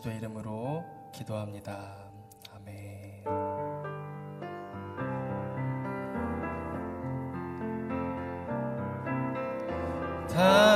그리스도의 이름으로 기도합니다. 아멘. 다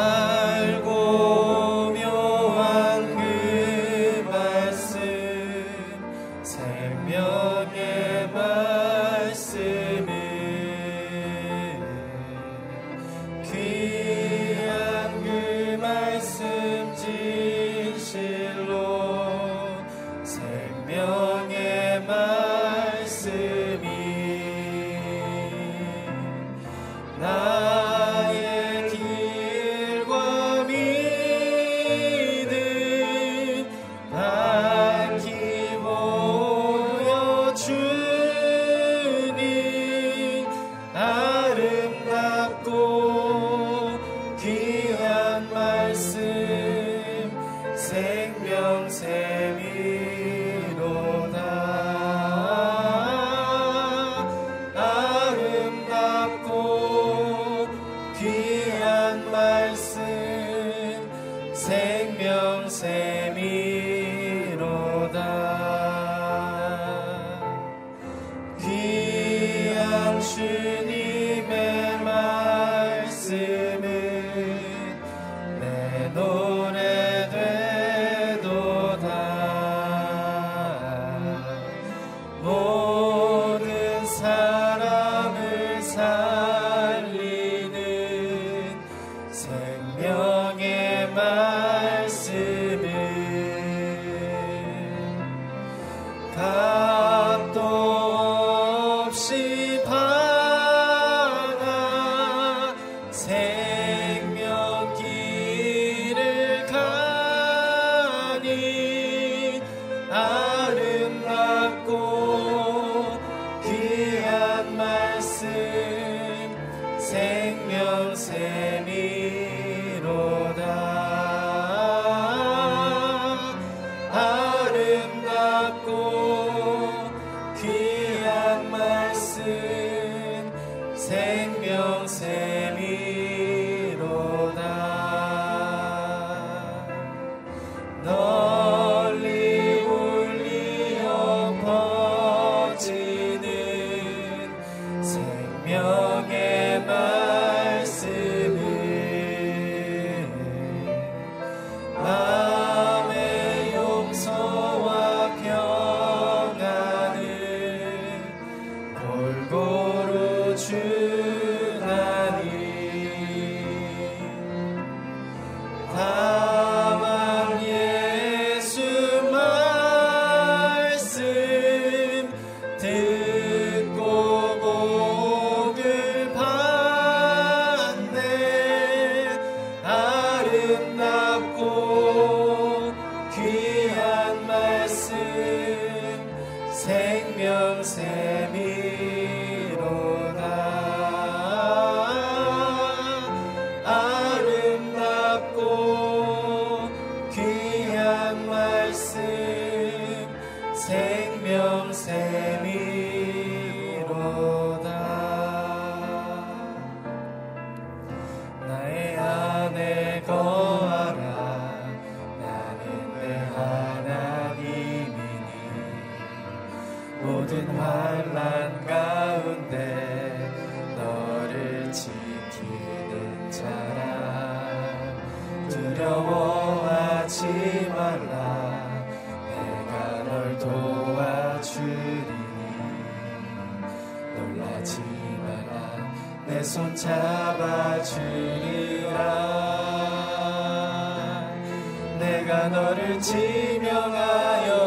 내가 너를 지명하여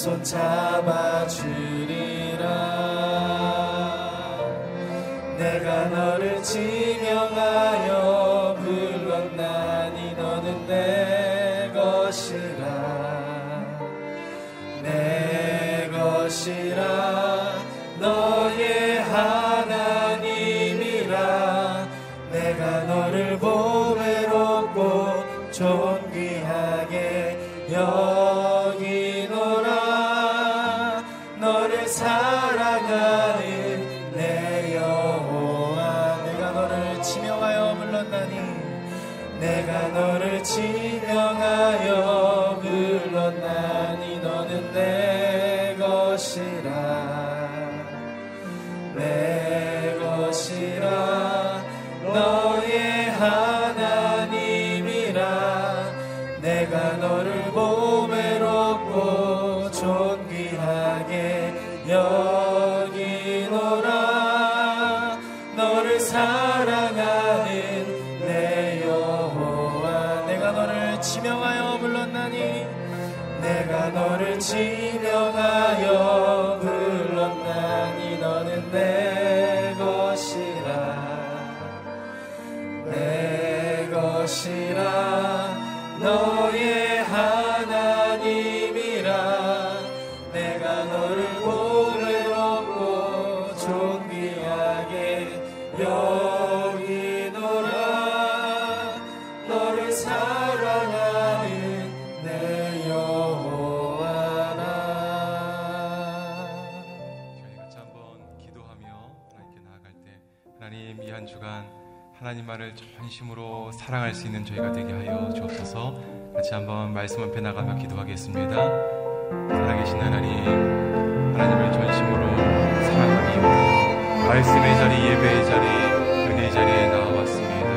손 잡아주리라. 내가 너를 지명하여 불렀나니 너는 내 것이라. 내 것이라. 너의 하나님이라. 내가 너를 보배롭고 존 사랑하는 내 여호와 내가 너를 지명하여 불렀나니 내가 너를 지명 하나님만을 전심으로 사랑할 수 있는 저희가 되게 하여 주옵소서. 같이 한번 말씀 앞에 나가며 기도하겠습니다. 살아계신 하나님 하나님을 전심으로 사랑하기 말씀의 자리 예배의 자리 은혜의 자리에 나와왔습니다.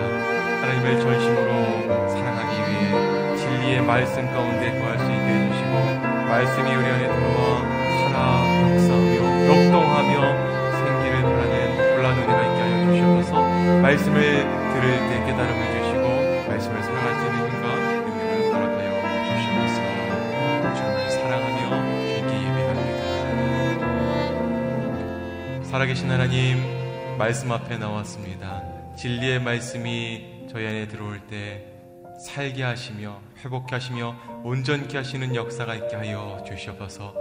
하나님을 전심으로 사랑하기 위해 진리의 말씀 가운데 거할 수 있게 해주시고 말씀이 우리 안에 들어와 살아 역사하며 역동하며 생기를 바라는 놀라운 은혜가 있게 하여 주시옵소서. 말씀을 들을 때 깨달음을 주시고 말씀을 사랑할 수 있는 힘과 능력을 허락하여 주시옵소서. 주님을 사랑하며 주님께 예배합니다. 살아계신 하나님 말씀 앞에 나왔습니다. 진리의 말씀이 저희 안에 들어올 때 살게 하시며 회복케 하시며 온전케 하시는 역사가 있게 하여 주시옵소서.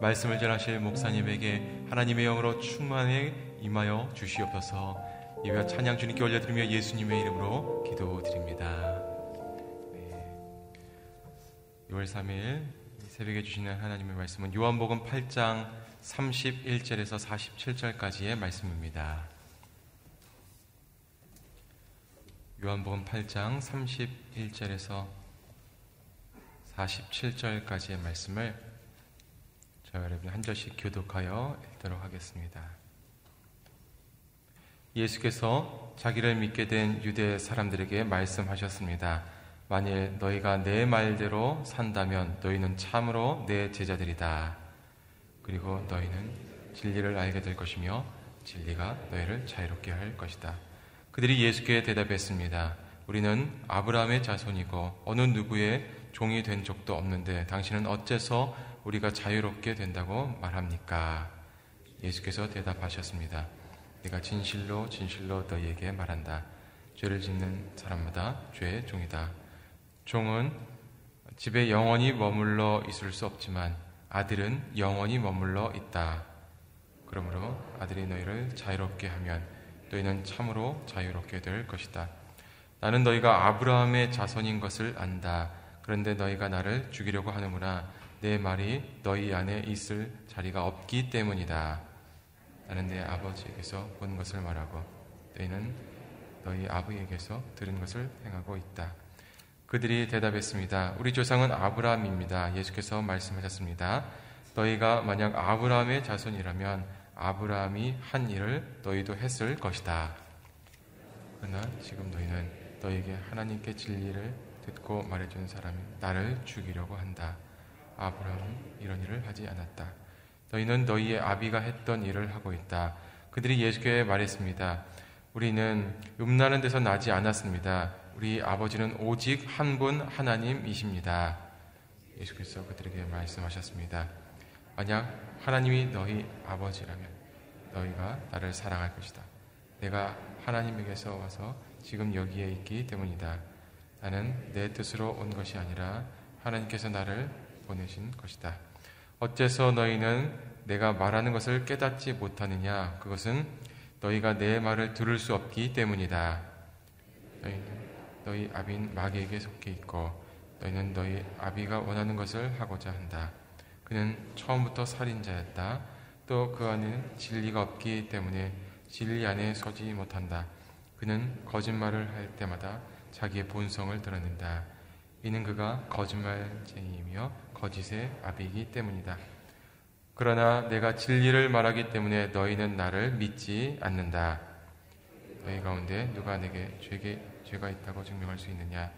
말씀을 전하실 목사님에게 하나님의 영으로 충만에 임하여 주시옵소서 예배와 찬양 주님께 올려드리며 예수님의 이름으로 기도드립니다 네. 6월 3일 새벽에 주시는 하나님의 말씀은 요한복음 8장 31절에서 47절까지의 말씀입니다 요한복음 8장 31절에서 47절까지의 말씀을 저와 여러분 한 절씩 교독하여 읽도록 하겠습니다. 예수께서 자기를 믿게 된 유대 사람들에게 말씀하셨습니다. 만일 너희가 내 말대로 산다면 너희는 참으로 내 제자들이다. 그리고 너희는 진리를 알게 될 것이며 진리가 너희를 자유롭게 할 것이다. 그들이 예수께 대답했습니다. 우리는 아브라함의 자손이고 어느 누구의 종이 된 적도 없는데 당신은 어째서 우리가 자유롭게 된다고 말합니까? 예수께서 대답하셨습니다. 내가 진실로 진실로 너희에게 말한다. 죄를 짓는 사람마다 죄의 종이다. 종은 집에 영원히 머물러 있을 수 없지만 아들은 영원히 머물러 있다. 그러므로 아들이 너희를 자유롭게 하면 너희는 참으로 자유롭게 될 것이다. 나는 너희가 아브라함의 자손인 것을 안다. 그런데 너희가 나를 죽이려고 하는구나. 내 말이 너희 안에 있을 자리가 없기 때문이다. 나는 내 아버지에게서 본 것을 말하고 너희는 너희 아버지에게서 들은 것을 행하고 있다. 그들이 대답했습니다. 우리 조상은 아브라함입니다. 예수께서 말씀하셨습니다. 너희가 만약 아브라함의 자손이라면 아브라함이 한 일을 너희도 했을 것이다. 그러나 지금 너희는 너에게 하나님께 진리를 듣고 말해준 사람이 나를 죽이려고 한다. 아브라함은 이런 일을 하지 않았다. 너희는 너희의 아비가 했던 일을 하고 있다. 그들이 예수께 말했습니다. 우리는 음란한 데서 나지 않았습니다. 우리 아버지는 오직 한 분 하나님이십니다. 예수께서 그들에게 말씀하셨습니다. 만약 하나님이 너희 아버지라면 너희가 나를 사랑할 것이다. 내가 하나님에게서 와서 지금 여기에 있기 때문이다. 나는 내 뜻으로 온 것이 아니라 하나님께서 나를 보내신 것이다. 어째서 너희는 내가 말하는 것을 깨닫지 못하느냐? 그것은 너희가 내 말을 들을 수 없기 때문이다. 너희는 너희 아비인 마귀에게 속해 있고 너희는 너희 아비가 원하는 것을 하고자 한다. 그는 처음부터 살인자였다. 또 그 안에는 진리가 없기 때문에 진리 안에 서지 못한다. 그는 거짓말을 할 때마다 자기의 본성을 드러낸다. 이는 그가 거짓말쟁이이며 거짓의 아비이기 때문이다. 그러나 내가 진리를 말하기 때문에 너희는 나를 믿지 않는다. 너희 가운데 누가 내게 죄게, 죄가 있다고 증명할 수 있느냐?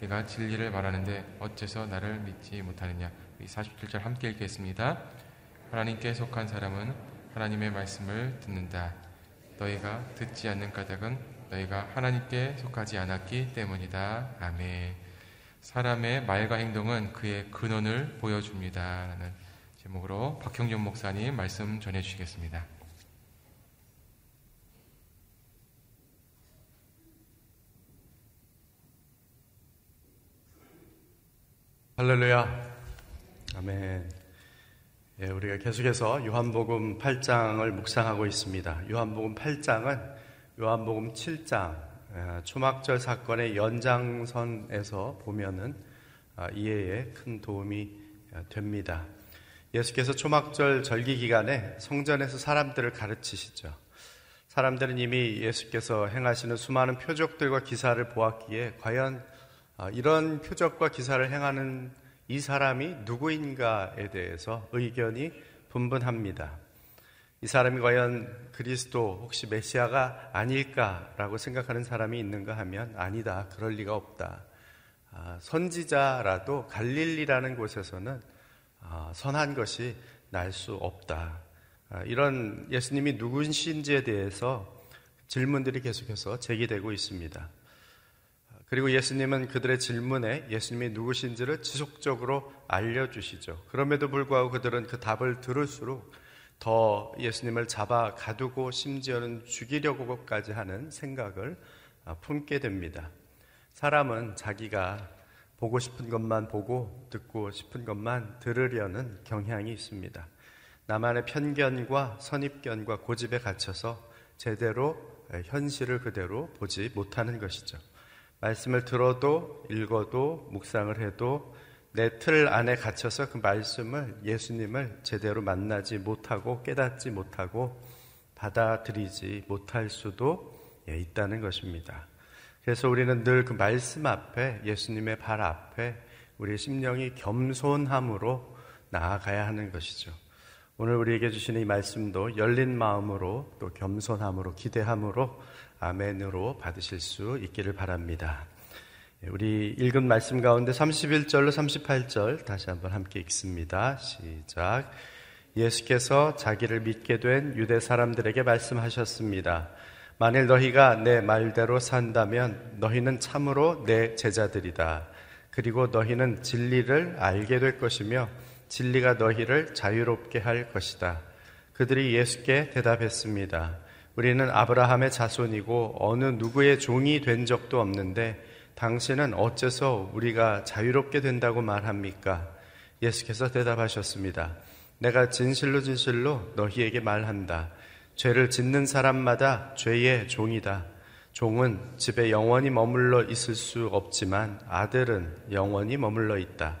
내가 진리를 말하는데 어째서 나를 믿지 못하느냐? 47절 함께 읽겠습니다. 하나님께 속한 사람은 하나님의 말씀을 듣는다. 너희가 듣지 않는 까닭은 너희가 하나님께 속하지 않았기 때문이다. 아멘. 사람의 말과 행동은 그의 근원을 보여줍니다. 라는 제목으로 박형준 목사님 말씀 전해 주시겠습니다. 할렐루야. 아멘. 예, 우리가 계속해서 요한복음 8장을 묵상하고 있습니다. 요한복음 8장은 요한복음 7장 예, 초막절 사건의 연장선에서 보면은 아, 이해에 큰 도움이 아, 됩니다. 예수께서 초막절 절기 기간에 성전에서 사람들을 가르치시죠. 사람들은 이미 예수께서 행하시는 수많은 표적들과 기사를 보았기에 과연 아, 이런 표적과 기사를 행하는 이 사람이 누구인가에 대해서 의견이 분분합니다. 이 사람이 과연 그리스도 혹시 메시아가 아닐까라고 생각하는 사람이 있는가 하면 아니다. 그럴 리가 없다. 아, 선지자라도 갈릴리라는 곳에서는 아, 선한 것이 날 수 없다. 이런 예수님이 누구신지에 대해서 질문들이 계속해서 제기되고 있습니다. 그리고 예수님은 그들의 질문에 예수님이 누구신지를 지속적으로 알려주시죠. 그럼에도 불구하고 그들은 그 답을 들을수록 더 예수님을 잡아 가두고 심지어는 죽이려고까지 하는 생각을 아, 품게 됩니다. 사람은 자기가 보고 싶은 것만 보고 듣고 싶은 것만 들으려는 경향이 있습니다. 나만의 편견과 선입견과 고집에 갇혀서 제대로 현실을 그대로 보지 못하는 것이죠. 말씀을 들어도 읽어도 묵상을 해도 내 틀 안에 갇혀서 그 말씀을 예수님을 제대로 만나지 못하고 깨닫지 못하고 받아들이지 못할 수도 예, 있다는 것입니다. 그래서 우리는 늘 그 말씀 앞에 예수님의 발 앞에 우리의 심령이 겸손함으로 나아가야 하는 것이죠. 오늘 우리에게 주시는 이 말씀도 열린 마음으로 또 겸손함으로 기대함으로 아멘으로 받으실 수 있기를 바랍니다. 예, 우리 읽은 말씀 가운데 31절로 38절 다시 한번 함께 읽습니다. 시작. 예수께서 자기를 믿게 된 유대 사람들에게 말씀하셨습니다. 만일 너희가 내 말대로 산다면 너희는 참으로 내 제자들이다. 그리고 너희는 진리를 알게 될 것이며 진리가 너희를 자유롭게 할 것이다. 그들이 예수께 대답했습니다. 우리는 아브라함의 자손이고 어느 누구의 종이 된 적도 없는데 당신은 어째서 우리가 자유롭게 된다고 말합니까? 예수께서 대답하셨습니다. 내가 진실로 진실로 너희에게 말한다. 죄를 짓는 사람마다 죄의 종이다. 종은 집에 영원히 머물러 있을 수 없지만 아들은 영원히 머물러 있다.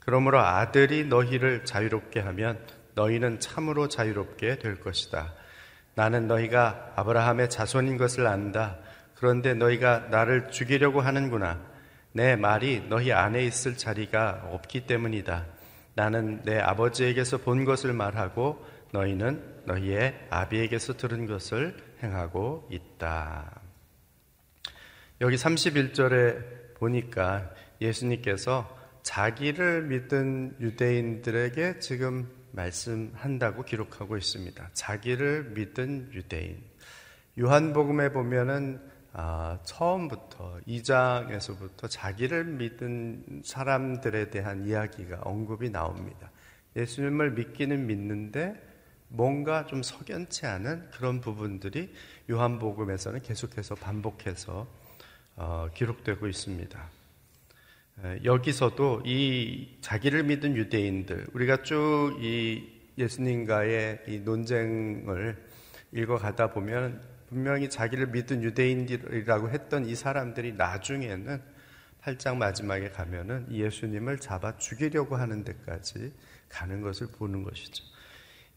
그러므로 아들이 너희를 자유롭게 하면 너희는 참으로 자유롭게 될 것이다. 나는 너희가 아브라함의 자손인 것을 안다. 그런데 너희가 나를 죽이려고 하는구나. 내 말이 너희 안에 있을 자리가 없기 때문이다. 나는 내 아버지에게서 본 것을 말하고 너희는 너희의 아비에게서 들은 것을 행하고 있다. 여기 31절에 보니까 예수님께서 자기를 믿은 유대인들에게 지금 말씀한다고 기록하고 있습니다. 자기를 믿은 유대인. 요한복음에 보면은 아, 처음부터 2장에서부터 자기를 믿은 사람들에 대한 이야기가 언급이 나옵니다. 예수님을 믿기는 믿는데 뭔가 좀 석연치 않은 그런 부분들이 요한복음에서는 계속해서 반복해서 어, 기록되고 있습니다. 여기서도 이 자기를 믿은 유대인들 우리가 쭉 이 예수님과의 이 논쟁을 읽어가다 보면 분명히 자기를 믿은 유대인이라고 했던 이 사람들이 나중에는 8장 마지막에 가면은 예수님을 잡아 죽이려고 하는 데까지 가는 것을 보는 것이죠.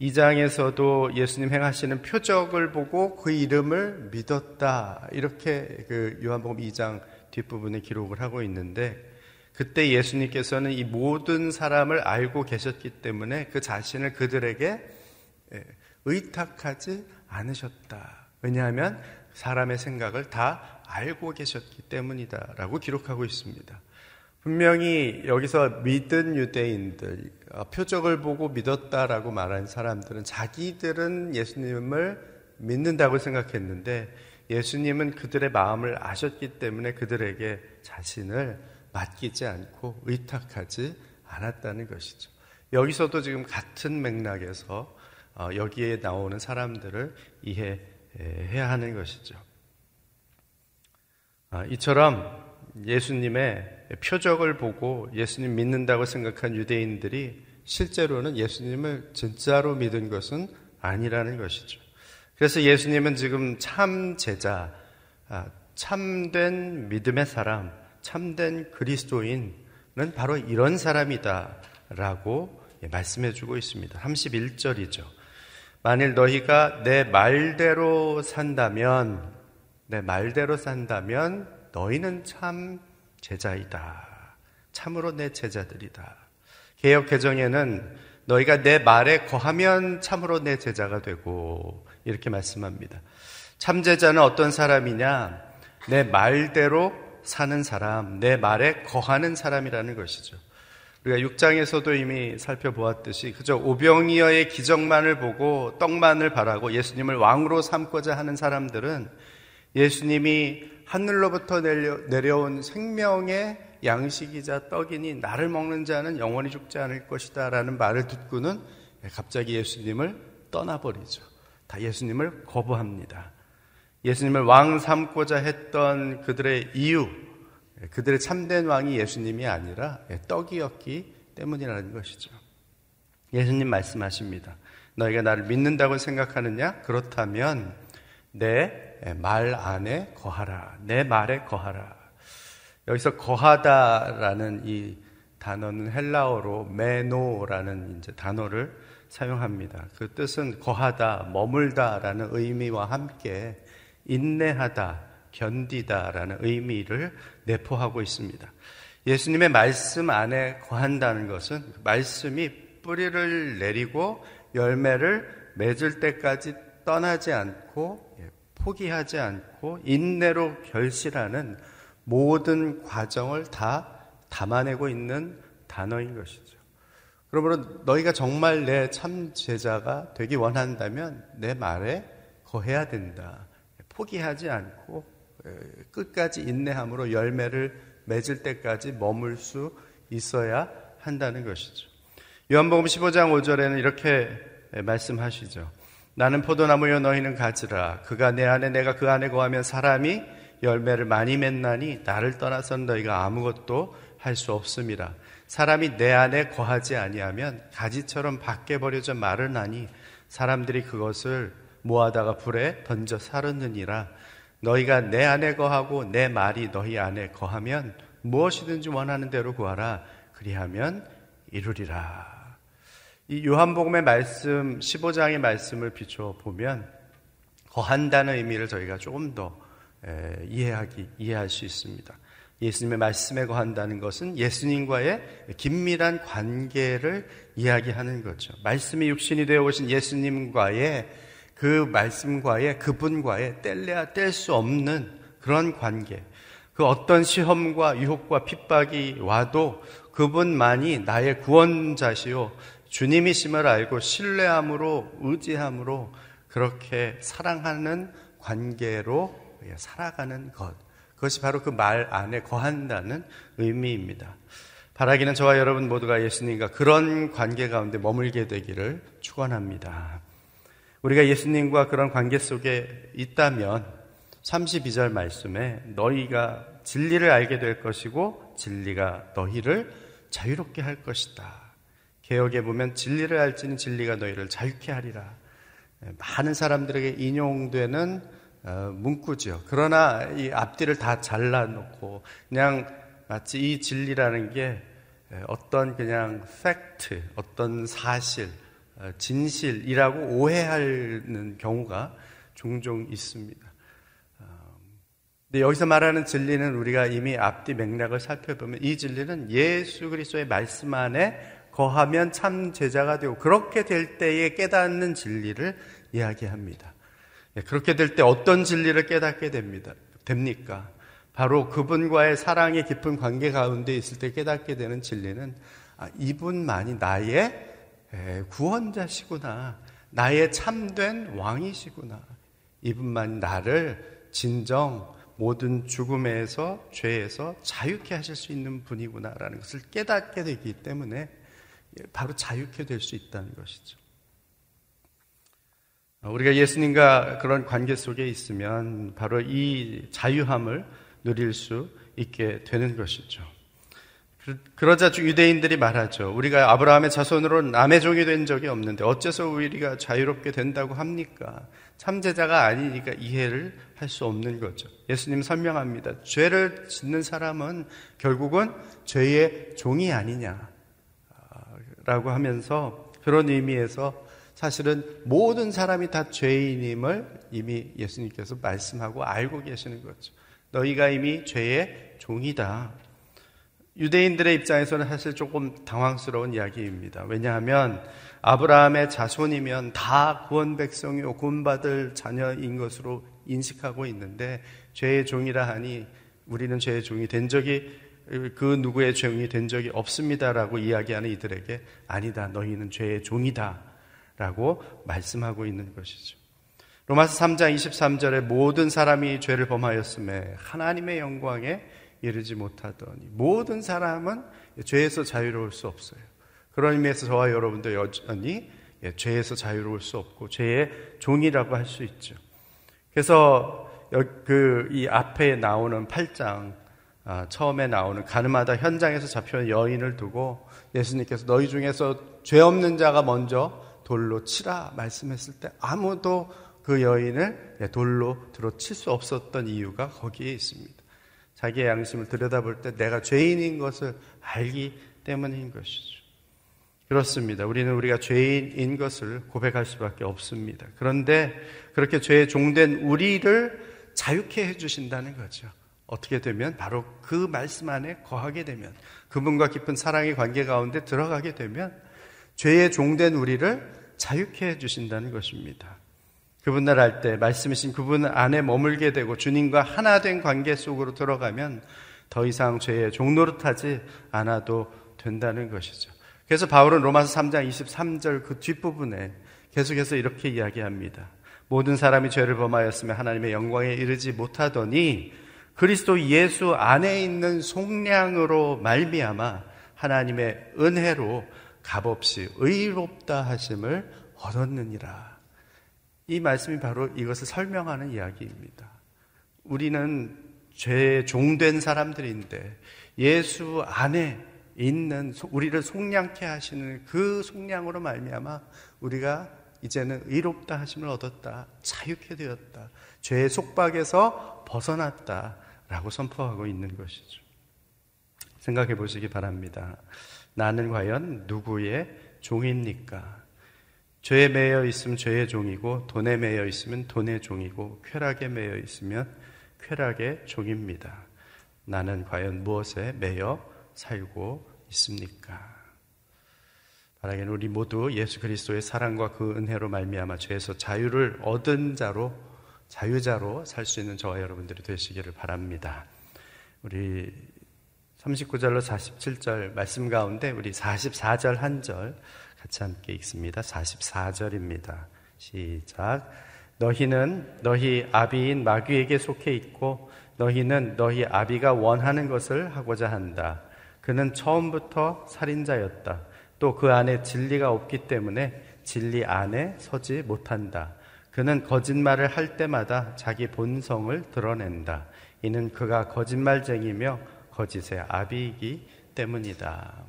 2장에서도 예수님 행하시는 표적을 보고 그 이름을 믿었다. 이렇게 그 요한복음 2장 뒷부분에 기록을 하고 있는데 그때 예수님께서는 이 모든 사람을 알고 계셨기 때문에 그 자신을 그들에게 예, 의탁하지 않으셨다. 왜냐하면 사람의 생각을 다 알고 계셨기 때문이다라고 기록하고 있습니다. 분명히 여기서 믿은 유대인들, 어, 표적을 보고 믿었다라고 말한 사람들은 자기들은 예수님을 믿는다고 생각했는데 예수님은 그들의 마음을 아셨기 때문에 그들에게 자신을 맡기지 않고 의탁하지 않았다는 것이죠. 여기서도 지금 같은 맥락에서 어, 여기에 나오는 사람들을 이해 해야 하는 것이죠. 아, 이처럼 예수님의 표적을 보고 예수님 믿는다고 생각한 유대인들이 실제로는 예수님을 진짜로 믿은 것은 아니라는 것이죠. 그래서 예수님은 지금 참 제자, 아, 참된 믿음의 사람, 참된 그리스도인은 바로 이런 사람이다라고 말씀해 주고 있습니다. 31절이죠. 만일 너희가 내 말대로 산다면, 내 말대로 산다면 너희는 참 제자이다. 참으로 내 제자들이다. 개혁 개정에는 너희가 내 말에 거하면 참으로 내 제자가 되고 이렇게 말씀합니다. 참 제자는 어떤 사람이냐? 내 말대로 사는 사람, 내 말에 거하는 사람이라는 것이죠. 우리가 6장에서도 이미 살펴보았듯이 그저 오병이어의 기적만을 보고 떡만을 바라고 예수님을 왕으로 삼고자 하는 사람들은 예수님이 하늘로부터 내려, 온 생명의 양식이자 떡이니 나를 먹는 자는 영원히 죽지 않을 것이다 라는 말을 듣고는 갑자기 예수님을 떠나버리죠. 다 예수님을 거부합니다. 예수님을 왕 삼고자 했던 그들의 이유, 그들의 참된 왕이 예수님이 아니라 떡이었기 때문이라는 것이죠. 예수님 말씀하십니다. 너희가 나를 믿는다고 생각하느냐? 그렇다면 내 말 안에 거하라. 내 말에 거하라. 여기서 거하다라는 이 단어는 헬라어로 메노라는 이제 단어를 사용합니다. 그 뜻은 거하다, 머물다라는 의미와 함께 인내하다, 견디다라는 의미를 내포하고 있습니다. 예수님의 말씀 안에 거한다는 것은 말씀이 뿌리를 내리고 열매를 맺을 때까지 떠나지 않고 예, 포기하지 않고 인내로 결실하는 모든 과정을 다 담아내고 있는 단어인 것이죠. 그러므로 너희가 정말 내 참 제자가 되기 원한다면 내 말에 거해야 된다. 포기하지 않고 끝까지 인내함으로 열매를 맺을 때까지 머물 수 있어야 한다는 것이죠. 요한복음 15장 5절에는 이렇게 말씀하시죠. 나는 포도나무여 너희는 가지라. 그가 내 안에 내가 그 안에 거하면 사람이 열매를 많이 맺나니 나를 떠나선 너희가 아무것도 할 수 없음이라. 사람이 내 안에 거하지 아니하면 가지처럼 밖에 버려져 마르나니 사람들이 그것을 모아다가 불에 던져 사르느니라. 너희가 내 안에 거하고 내 말이 너희 안에 거하면 무엇이든지 원하는 대로 구하라. 그리하면 이루리라. 이 요한복음의 말씀, 15장의 말씀을 비춰 보면 거한다는 의미를 저희가 조금 더 이해하기, 이해할 수 있습니다. 예수님의 말씀에 거한다는 것은 예수님과의 긴밀한 관계를 이야기하는 거죠. 말씀이 육신이 되어 오신 예수님과의 그 말씀과의 그분과의 뗄래야 뗄 수 없는 그런 관계. 그 어떤 시험과 유혹과 핍박이 와도 그분만이 나의 구원자시요 주님이심을 알고 신뢰함으로 의지함으로 그렇게 사랑하는 관계로 살아가는 것. 그것이 바로 그 말 안에 거한다는 의미입니다. 바라기는 저와 여러분 모두가 예수님과 그런 관계 가운데 머물게 되기를 축원합니다. 우리가 예수님과 그런 관계 속에 있다면 32절 말씀에 너희가 진리를 알게 될 것이고 진리가 너희를 자유롭게 할 것이다. 개혁에 보면 진리를 알지는 진리가 너희를 자유케 하리라. 많은 사람들에게 인용되는 어, 문구죠. 그러나 이 앞뒤를 다 잘라놓고 그냥 마치 이 진리라는 게 어떤 그냥 팩트, 어떤 사실, 어, 진실이라고 오해하는 경우가 종종 있습니다. 어, 근데 여기서 말하는 진리는 우리가 이미 앞뒤 맥락을 살펴보면 이 진리는 예수 그리스도의 말씀 안에 거하면 참 제자가 되고 그렇게 될 때에 깨닫는 진리를 이야기합니다. 예, 그렇게 될 때 어떤 진리를 깨닫게 됩니다. 됩니까? 바로 그분과의 사랑의 깊은 관계 가운데 있을 때 깨닫게 되는 진리는 아, 이분만이 나의 구원자시구나. 나의 참된 왕이시구나. 이분만 나를 진정 모든 죽음에서 죄에서 자유케 하실 수 있는 분이구나라는 것을 깨닫게 되기 때문에 바로 자유케 될 수 있다는 것이죠. 우리가 예수님과 그런 관계 속에 있으면 바로 이 자유함을 누릴 수 있게 되는 것이죠. 그러자 유대인들이 말하죠. 우리가 아브라함의 자손으로 남의 종이 된 적이 없는데 어째서 우리가 자유롭게 된다고 합니까? 참제자가 아니니까 이해를 할 수 없는 거죠. 예수님 설명합니다. 죄를 짓는 사람은 결국은 죄의 종이 아니냐. 라고 하면서 그런 의미에서 사실은 모든 사람이 다 죄인임을 이미 예수님께서 말씀하고 알고 계시는 거죠. 너희가 이미 죄의 종이다. 유대인들의 입장에서는 사실 조금 당황스러운 이야기입니다. 왜냐하면 아브라함의 자손이면 다 구원 백성이요 구원받을 자녀인 것으로 인식하고 있는데 죄의 종이라 하니 우리는 죄의 종이 된 적이 그 누구의 종이 된 적이 없습니다라고 이야기하는 이들에게 아니다 너희는 죄의 종이다라고 말씀하고 있는 것이죠. 로마서 3장 23절에 모든 사람이 죄를 범하였음에 하나님의 영광에 이르지 못하더니 모든 사람은 죄에서 자유로울 수 없어요. 그런 의미에서 저와 여러분도 여전히 예, 죄에서 자유로울 수 없고 죄의 종이라고 할 수 있죠. 그래서 그 이 앞에 나오는 8장 아, 처음에 나오는 가늠하다 현장에서 잡혀온 여인을 두고 예수님께서 너희 중에서 죄 없는 자가 먼저 돌로 치라 말씀했을 때 아무도 그 여인을 돌로 들어 칠 수 없었던 이유가 거기에 있습니다. 자기의 양심을 들여다볼 때 내가 죄인인 것을 알기 때문인 것이죠. 그렇습니다. 우리는 우리가 죄인인 것을 고백할 수밖에 없습니다. 그런데 그렇게 죄에 종된 우리를 자유케 해주신다는 거죠. 어떻게 되면 바로 그 말씀 안에 거하게 되면 그분과 깊은 사랑의 관계 가운데 들어가게 되면 죄에 종된 우리를 자유케 해주신다는 것입니다. 그분을 알때 말씀이신 그분 안에 머물게 되고 주님과 하나 된 관계 속으로 들어가면 더 이상 죄의 종노릇하지 않아도 된다는 것이죠. 그래서 바울은 로마서 3장 23절 그 뒷부분에 계속해서 이렇게 이야기합니다. 모든 사람이 죄를 범하였으면 하나님의 영광에 이르지 못하더니 그리스도 예수 안에 있는 속량으로 말미암아 하나님의 은혜로 값없이 의롭다 하심을 얻었느니라. 이 말씀이 바로 이것을 설명하는 이야기입니다. 우리는 죄에 종된 사람들인데 예수 안에 있는 우리를 속량케 하시는 그 속량으로 말미암아 우리가 이제는 의롭다 하심을 얻었다. 자유케 되었다. 죄의 속박에서 벗어났다 라고 선포하고 있는 것이죠. 생각해 보시기 바랍니다. 나는 과연 누구의 종입니까? 죄에 매여 있으면 죄의 종이고 돈에 매여 있으면 돈의 종이고 쾌락에 매여 있으면 쾌락의 종입니다. 나는 과연 무엇에 매여 살고 있습니까? 바라기는 우리 모두 예수 그리스도의 사랑과 그 은혜로 말미암아 죄에서 자유를 얻은 자로 자유자로 살 수 있는 저와 여러분들이 되시기를 바랍니다. 우리 39절로 47절 말씀 가운데 우리 44절 한 절 같이 함께 읽습니다. 44절입니다. 시작. 너희는 너희 아비인 마귀에게 속해 있고 너희는 너희 아비가 원하는 것을 하고자 한다. 그는 처음부터 살인자였다. 또 그 안에 진리가 없기 때문에 진리 안에 서지 못한다. 그는 거짓말을 할 때마다 자기 본성을 드러낸다. 이는 그가 거짓말쟁이며 거짓의 아비이기 때문이다.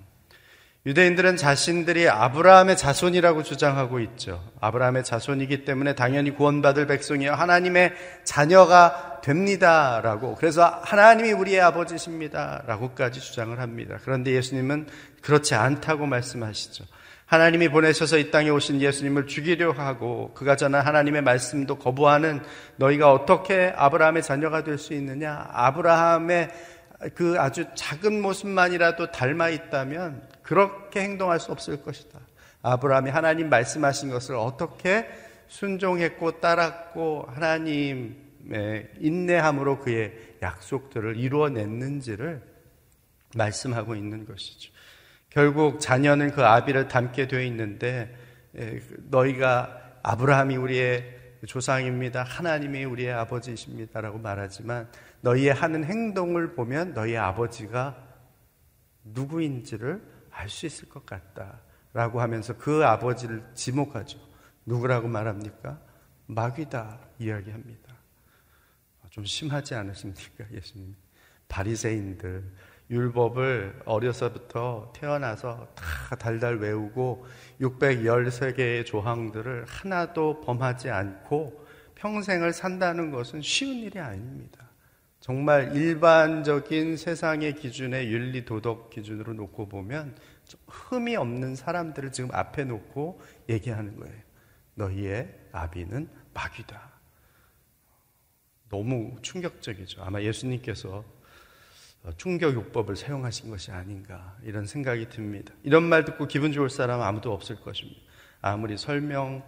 유대인들은 자신들이 아브라함의 자손이라고 주장하고 있죠. 아브라함의 자손이기 때문에 당연히 구원받을 백성이요. 하나님의 자녀가 됩니다라고. 그래서 하나님이 우리의 아버지십니다라고까지 주장을 합니다. 그런데 예수님은 그렇지 않다고 말씀하시죠. 하나님이 보내셔서 이 땅에 오신 예수님을 죽이려 하고 그가 전한 하나님의 말씀도 거부하는 너희가 어떻게 아브라함의 자녀가 될 수 있느냐? 아브라함의 그 아주 작은 모습만이라도 닮아 있다면 그렇게 행동할 수 없을 것이다. 아브라함이 하나님 말씀하신 것을 어떻게 순종했고 따랐고 하나님의 인내함으로 그의 약속들을 이루어냈는지를 말씀하고 있는 것이죠. 결국 자녀는 그 아비를 닮게 되어 있는데 너희가 아브라함이 우리의 조상입니다. 하나님이 우리의 아버지이십니다라고 말하지만 너희의 하는 행동을 보면 너희 아버지가 누구인지를 알 수 있을 것 같다라고 하면서 그 아버지를 지목하죠. 누구라고 말합니까? 마귀다 이야기합니다. 좀 심하지 않으십니까, 예수님? 바리새인들 율법을 어려서부터 태어나서 다 달달 외우고 613개의 조항들을 하나도 범하지 않고 평생을 산다는 것은 쉬운 일이 아닙니다. 정말 일반적인 세상의 기준의 윤리 도덕 기준으로 놓고 보면 흠이 없는 사람들을 지금 앞에 놓고 얘기하는 거예요. 너희의 아비는 마귀다. 너무 충격적이죠. 아마 예수님께서 충격요법을 사용하신 것이 아닌가 이런 생각이 듭니다. 이런 말 듣고 기분 좋을 사람 아무도 없을 것입니다. 아무리 설명하고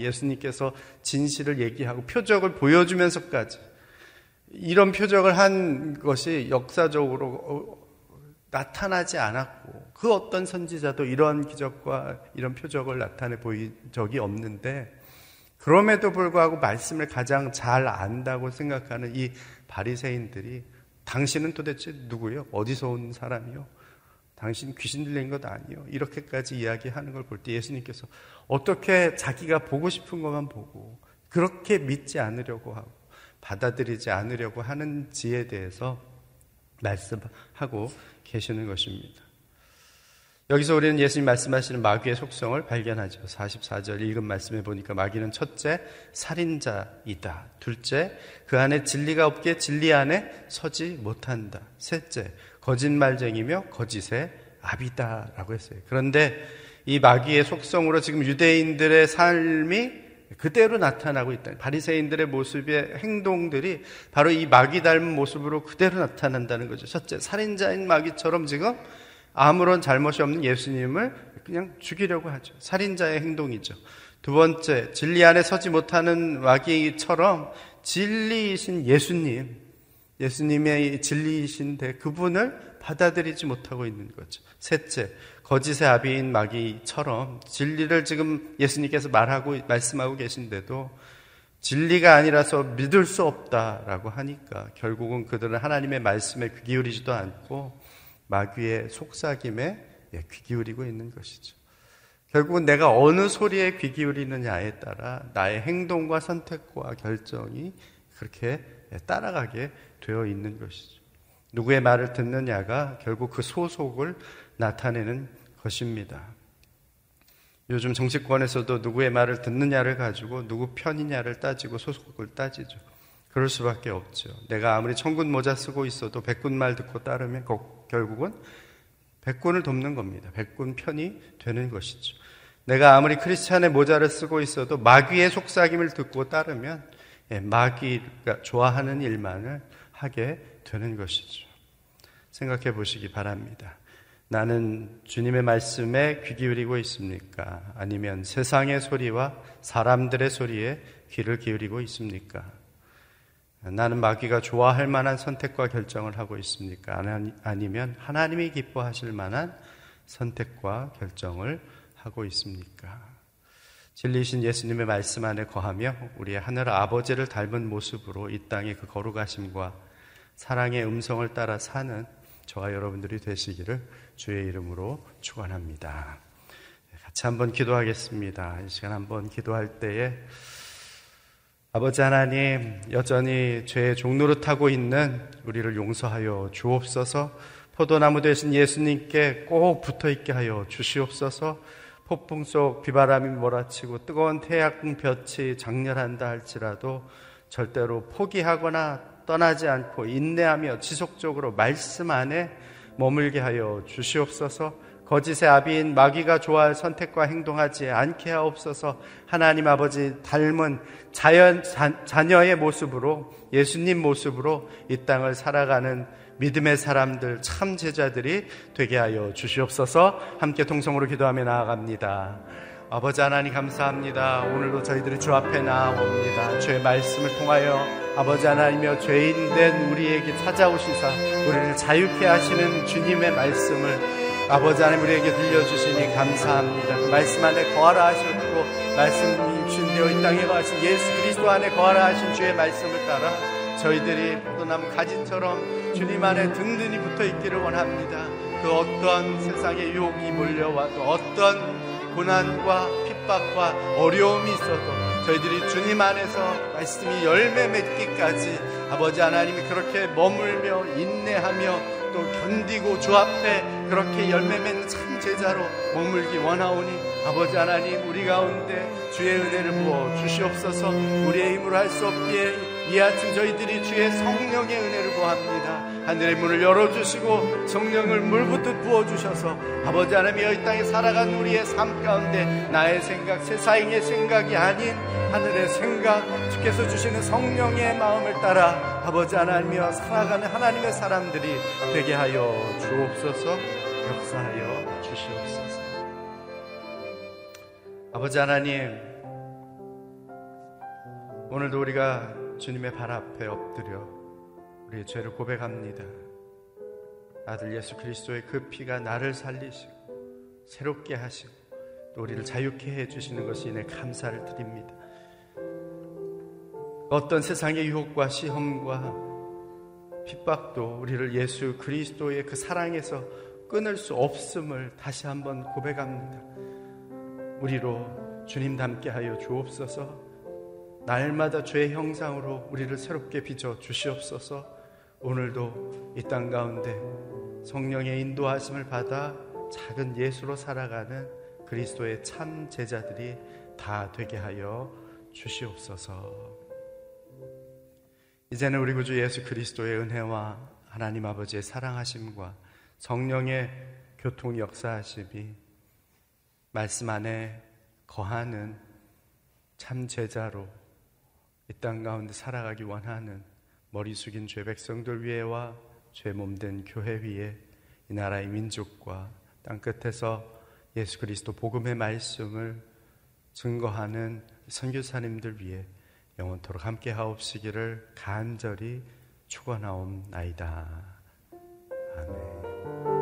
예수님께서 진실을 얘기하고 표적을 보여주면서까지 이런 표적을 한 것이 역사적으로 어, 나타나지 않았고 그 어떤 선지자도 이런 기적과 이런 표적을 나타내 보인 적이 없는데 그럼에도 불구하고 말씀을 가장 잘 안다고 생각하는 이 바리새인들이 당신은 도대체 누구요? 어디서 온 사람이요? 당신 귀신 들린 것 아니요? 이렇게까지 이야기하는 걸 볼 때 예수님께서 어떻게 자기가 보고 싶은 것만 보고 그렇게 믿지 않으려고 하고 받아들이지 않으려고 하는지에 대해서 말씀하고 계시는 것입니다. 여기서 우리는 예수님 말씀하시는 마귀의 속성을 발견하죠. 44절 읽은 말씀에 보니까 마귀는 첫째, 살인자이다. 둘째, 그 안에 진리가 없기에 진리 안에 서지 못한다. 셋째, 거짓말쟁이며 거짓의 압이다. 라고 했어요. 그런데 이 마귀의 속성으로 지금 유대인들의 삶이 그대로 나타나고 있다. 바리새인들의 모습의 행동들이 바로 이 마귀 닮은 모습으로 그대로 나타난다는 거죠. 첫째, 살인자인 마귀처럼 지금 아무런 잘못이 없는 예수님을 그냥 죽이려고 하죠. 살인자의 행동이죠. 두 번째, 진리 안에 서지 못하는 마귀처럼 진리이신 예수님, 예수님의 진리이신데 그분을 받아들이지 못하고 있는 거죠. 셋째, 거짓의 아비인 마귀처럼 진리를 지금 예수님께서 말하고, 말씀하고 계신데도 진리가 아니라서 믿을 수 없다라고 하니까 결국은 그들은 하나님의 말씀에 귀 기울이지도 않고 마귀의 속삭임에 예, 귀 기울이고 있는 것이죠. 결국은 내가 어느 소리에 귀 기울이느냐에 따라 나의 행동과 선택과 결정이 그렇게 예, 따라가게 되어 있는 것이죠. 누구의 말을 듣느냐가 결국 그 소속을 나타내는 것입니다. 요즘 정치권에서도 누구의 말을 듣느냐를 가지고 누구 편이냐를 따지고 소속을 따지죠. 그럴 수밖에 없죠. 내가 아무리 천군 모자 쓰고 있어도 백군 말 듣고 따르면 결국은 백군을 돕는 겁니다. 백군 편이 되는 것이죠. 내가 아무리 크리스찬의 모자를 쓰고 있어도 마귀의 속삭임을 듣고 따르면 예, 마귀가 좋아하는 일만을 하게 되는 것이죠. 생각해 보시기 바랍니다. 나는 주님의 말씀에 귀 기울이고 있습니까? 아니면 세상의 소리와 사람들의 소리에 귀를 기울이고 있습니까? 나는 마귀가 좋아할 만한 선택과 결정을 하고 있습니까? 아니면 하나님이 기뻐하실 만한 선택과 결정을 하고 있습니까? 진리신 예수님의 말씀 안에 거하며 우리의 하늘 아버지를 닮은 모습으로 이 땅의 그 거룩하심과 사랑의 음성을 따라 사는 저와 여러분들이 되시기를 주의 이름으로 축원합니다. 같이 한번 기도하겠습니다. 이 시간 한번 기도할 때에 아버지 하나님 여전히 죄의 종노릇하고 있는 우리를 용서하여 주옵소서. 포도나무 되신 예수님께 꼭 붙어 있게 하여 주시옵소서. 폭풍 속 비바람이 몰아치고 뜨거운 태양 볕이 장렬한다 할지라도 절대로 포기하거나 떠나지 않고 인내하며 지속적으로 말씀 안에 머물게 하여 주시옵소서 거짓의 아비인 마귀가 좋아할 선택과 행동하지 않게 하옵소서 하나님 아버지 닮은 자연, 자, 자녀의 모습으로 예수님 모습으로 이 땅을 살아가는 믿음의 사람들, 참 제자들이 되게 하여 주시옵소서 함께 통성으로 기도하며 나아갑니다. 아버지 하나님 감사합니다. 오늘도 저희들이 주 앞에 나옵니다. 주의 말씀을 통하여 아버지 하나님여 죄인 된 우리에게 찾아오시사 우리를 자유케 하시는 주님의 말씀을 아버지 하나님 우리에게 들려주시니 감사합니다. 그 말씀 안에 거하라 하셨고 말씀이 주신되어 이 땅에 거하신 예수 그리스도 안에 거하라 하신 주의 말씀을 따라 저희들이 포도나무 가진처럼 주님 안에 든든히 붙어 있기를 원합니다. 그 어떤 세상의 유혹이 몰려와도 어떤 고난과 핍박과 어려움이 있어도 저희들이 주님 안에서 말씀이 열매 맺기까지 아버지 하나님이 그렇게 머물며 인내하며 또 견디고 주 앞에 그렇게 열매 맺는 참 제자로 머물기 원하오니 아버지 하나님 우리 가운데 주의 은혜를 부어 주시옵소서 우리의 힘으로 할 수 없기에 이 아침 저희들이 주의 성령의 은혜를 구합니다. 하늘의 문을 열어주시고 성령을 물붓듯 부어주셔서 아버지 하나님이 이 땅에 살아간 우리의 삶 가운데 나의 생각, 세상의 생각이 아닌 하늘의 생각, 주께서 주시는 성령의 마음을 따라 아버지 하나님이와 살아가는 하나님의 사람들이 되게 하여 주옵소서 역사하여 주시옵소서. 아버지 하나님, 오늘도 우리가 주님의 발 앞에 엎드려 우리의 죄를 고백합니다. 아들 예수 그리스도의 그 피가 나를 살리시고 새롭게 하시고 또 우리를 자유케 해 주시는 것이 내 감사를 드립니다. 어떤 세상의 유혹과 시험과 핍박도 우리를 예수 그리스도의 그 사랑에서 끊을 수 없음을 다시 한번 고백합니다. 우리로 주님 닮게 하여 주옵소서. 날마다 죄의 형상으로 우리를 새롭게 빚어 주시옵소서. 오늘도 이 땅 가운데 성령의 인도하심을 받아 작은 예수로 살아가는 그리스도의 참 제자들이 다 되게 하여 주시옵소서. 이제는 우리 구주 예수 그리스도의 은혜와 하나님 아버지의 사랑하심과 성령의 교통 역사하심이 말씀 안에 거하는 참 제자로 이 땅 가운데 살아가기 원하는 머리 숙인 죄 백성들 위에와 죄 몸된 교회 위에 이 나라의 민족과 땅 끝에서 예수 그리스도 복음의 말씀을 증거하는 선교사님들 위해 영원토록 함께 하옵시기를 간절히 축원하옵나이다. 아멘.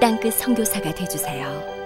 땅끝 성교사가 되주세요